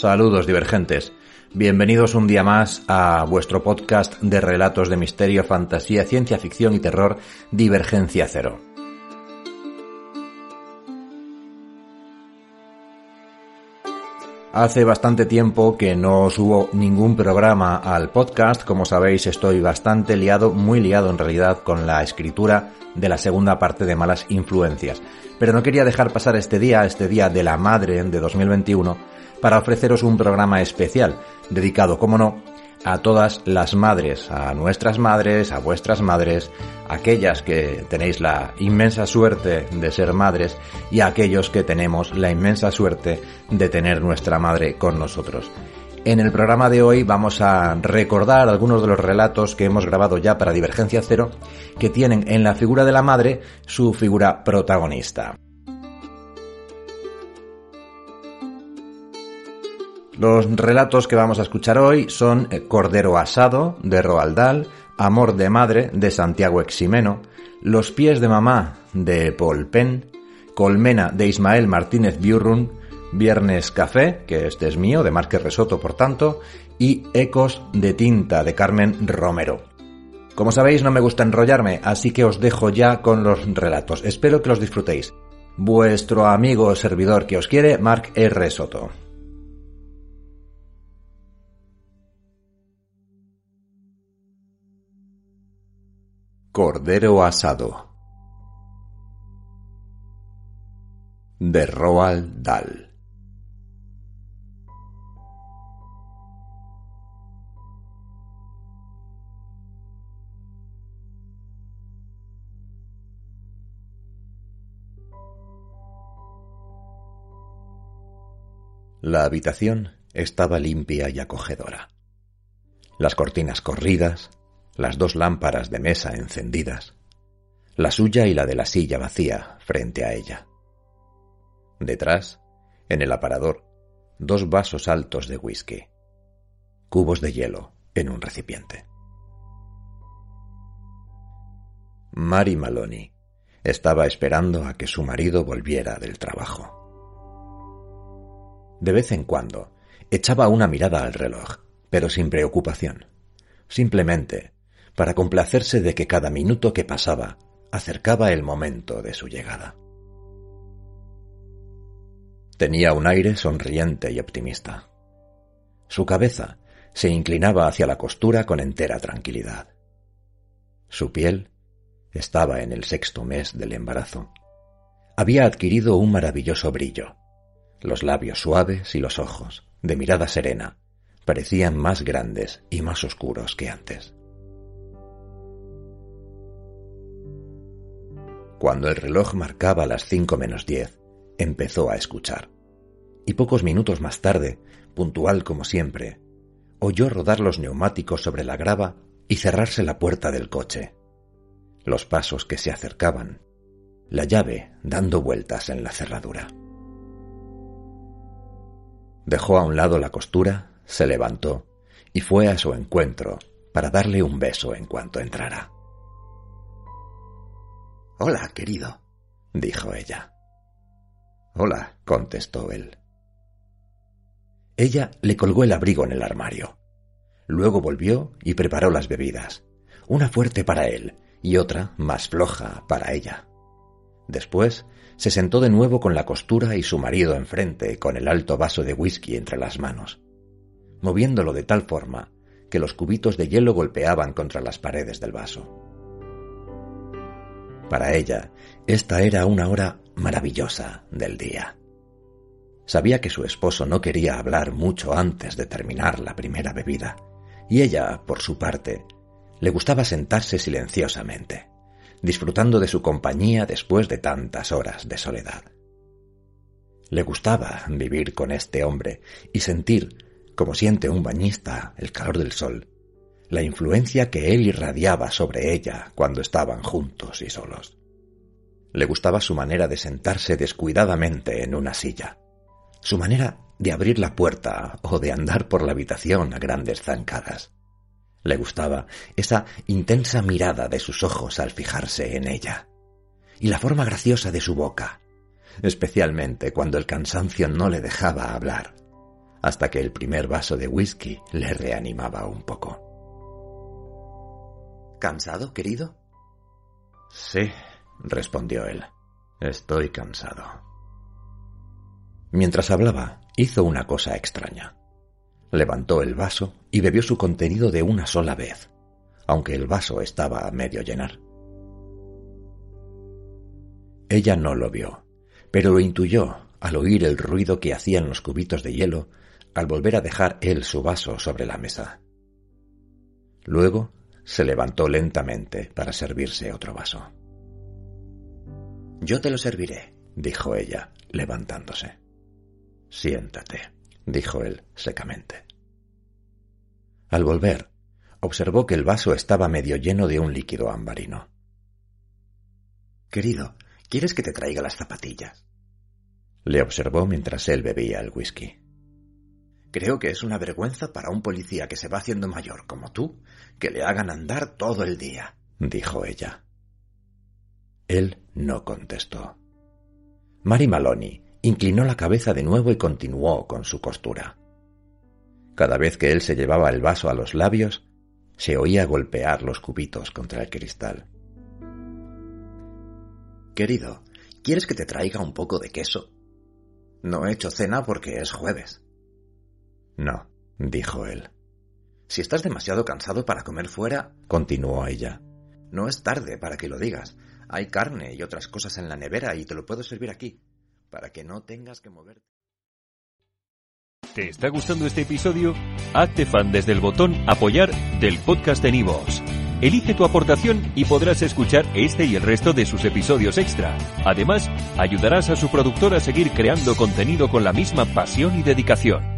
Saludos divergentes. Bienvenidos un día más a vuestro podcast de relatos de misterio, fantasía, ciencia ficción y terror, Divergencia Cero. Hace bastante tiempo que no subo ningún programa al podcast, como sabéis estoy bastante liado, muy liado en realidad con la escritura de la segunda parte de Malas Influencias. Pero no quería dejar pasar este día, este día de la madre de 2021, para ofreceros un programa especial, dedicado, como no, a todas las madres, a nuestras madres, a vuestras madres, aquellas que tenéis la inmensa suerte de ser madres y a aquellos que tenemos la inmensa suerte de tener nuestra madre con nosotros. En el programa de hoy vamos a recordar algunos de los relatos que hemos grabado ya para Divergencia Cero que tienen en la figura de la madre su figura protagonista. Los relatos que vamos a escuchar hoy son eh, Cordero Asado, de Roald Dahl, Amor de Madre, de Santiago Eximeno, Los Pies de Mamá, de Paul Penn, Colmena, de Ismael Martínez Biurrun, Viernes Café, que este es mío, de Márquez Resoto, por tanto, y Ecos de Tinta, de Carmen Romero. Como sabéis, no me gusta enrollarme, así que os dejo ya con los relatos. Espero que los disfrutéis. Vuestro amigo servidor que os quiere, Marc R. Soto. Cordero asado de Roald Dahl La habitación estaba limpia y acogedora. Las cortinas corridas, las dos lámparas de mesa encendidas, la suya y la de la silla vacía frente a ella. Detrás, en el aparador, dos vasos altos de whisky, cubos de hielo en un recipiente. Mary Maloney estaba esperando a que su marido volviera del trabajo. De vez en cuando echaba una mirada al reloj, pero sin preocupación. Simplemente para complacerse de que cada minuto que pasaba acercaba el momento de su llegada. Tenía un aire sonriente y optimista. Su cabeza se inclinaba hacia la costura con entera tranquilidad. Su piel estaba en el sexto mes del embarazo. Había adquirido un maravilloso brillo. Los labios suaves y los ojos, de mirada serena, parecían más grandes y más oscuros que antes. Cuando el reloj marcaba las cinco menos diez, empezó a escuchar. Y pocos minutos más tarde, puntual como siempre, oyó rodar los neumáticos sobre la grava y cerrarse la puerta del coche. Los pasos que se acercaban, la llave dando vueltas en la cerradura. Dejó a un lado la costura, se levantó y fue a su encuentro para darle un beso en cuanto entrara. Hola, querido, dijo ella. Hola, contestó él. Ella le colgó el abrigo en el armario. Luego volvió y preparó las bebidas, una fuerte para él y otra más floja para ella. Después se sentó de nuevo con la costura y su marido enfrente con el alto vaso de whisky entre las manos, moviéndolo de tal forma que los cubitos de hielo golpeaban contra las paredes del vaso. Para ella, esta era una hora maravillosa del día. Sabía que su esposo no quería hablar mucho antes de terminar la primera bebida, y ella, por su parte, le gustaba sentarse silenciosamente, disfrutando de su compañía después de tantas horas de soledad. Le gustaba vivir con este hombre y sentir, como siente un bañista, el calor del sol, la influencia que él irradiaba sobre ella cuando estaban juntos y solos. Le gustaba su manera de sentarse descuidadamente en una silla, su manera de abrir la puerta o de andar por la habitación a grandes zancadas. Le gustaba esa intensa mirada de sus ojos al fijarse en ella, y la forma graciosa de su boca, especialmente cuando el cansancio no le dejaba hablar hasta que el primer vaso de whisky le reanimaba un poco. ¿Cansado, querido? Sí, respondió él. Estoy cansado. Mientras hablaba, hizo una cosa extraña. Levantó el vaso y bebió su contenido de una sola vez, aunque el vaso estaba a medio llenar. Ella no lo vio, pero lo intuyó al oír el ruido que hacían los cubitos de hielo al volver a dejar él su vaso sobre la mesa. Luego se levantó lentamente para servirse otro vaso. Yo te lo serviré, dijo ella, levantándose. Siéntate, dijo él secamente. Al volver, observó que el vaso estaba medio lleno de un líquido ambarino. Querido, ¿quieres que te traiga las zapatillas? Le observó mientras él bebía el whisky. Creo que es una vergüenza para un policía que se va haciendo mayor como tú que le hagan andar todo el día, dijo ella. Él no contestó. Mary Maloney inclinó la cabeza de nuevo y continuó con su costura. Cada vez que él se llevaba el vaso a los labios, se oía golpear los cubitos contra el cristal. Querido, ¿quieres que te traiga un poco de queso? No he hecho cena porque es jueves. No, dijo él. Si estás demasiado cansado para comer fuera, continuó ella. No es tarde para que lo digas. Hay carne y otras cosas en la nevera y te lo puedo servir aquí, para que no tengas que moverte. ¿Te está gustando este episodio? Hazte fan desde el botón apoyar del podcast de Nivos. Elige tu aportación y podrás escuchar este y el resto de sus episodios extra. Además, ayudarás a su productor a seguir creando contenido con la misma pasión y dedicación.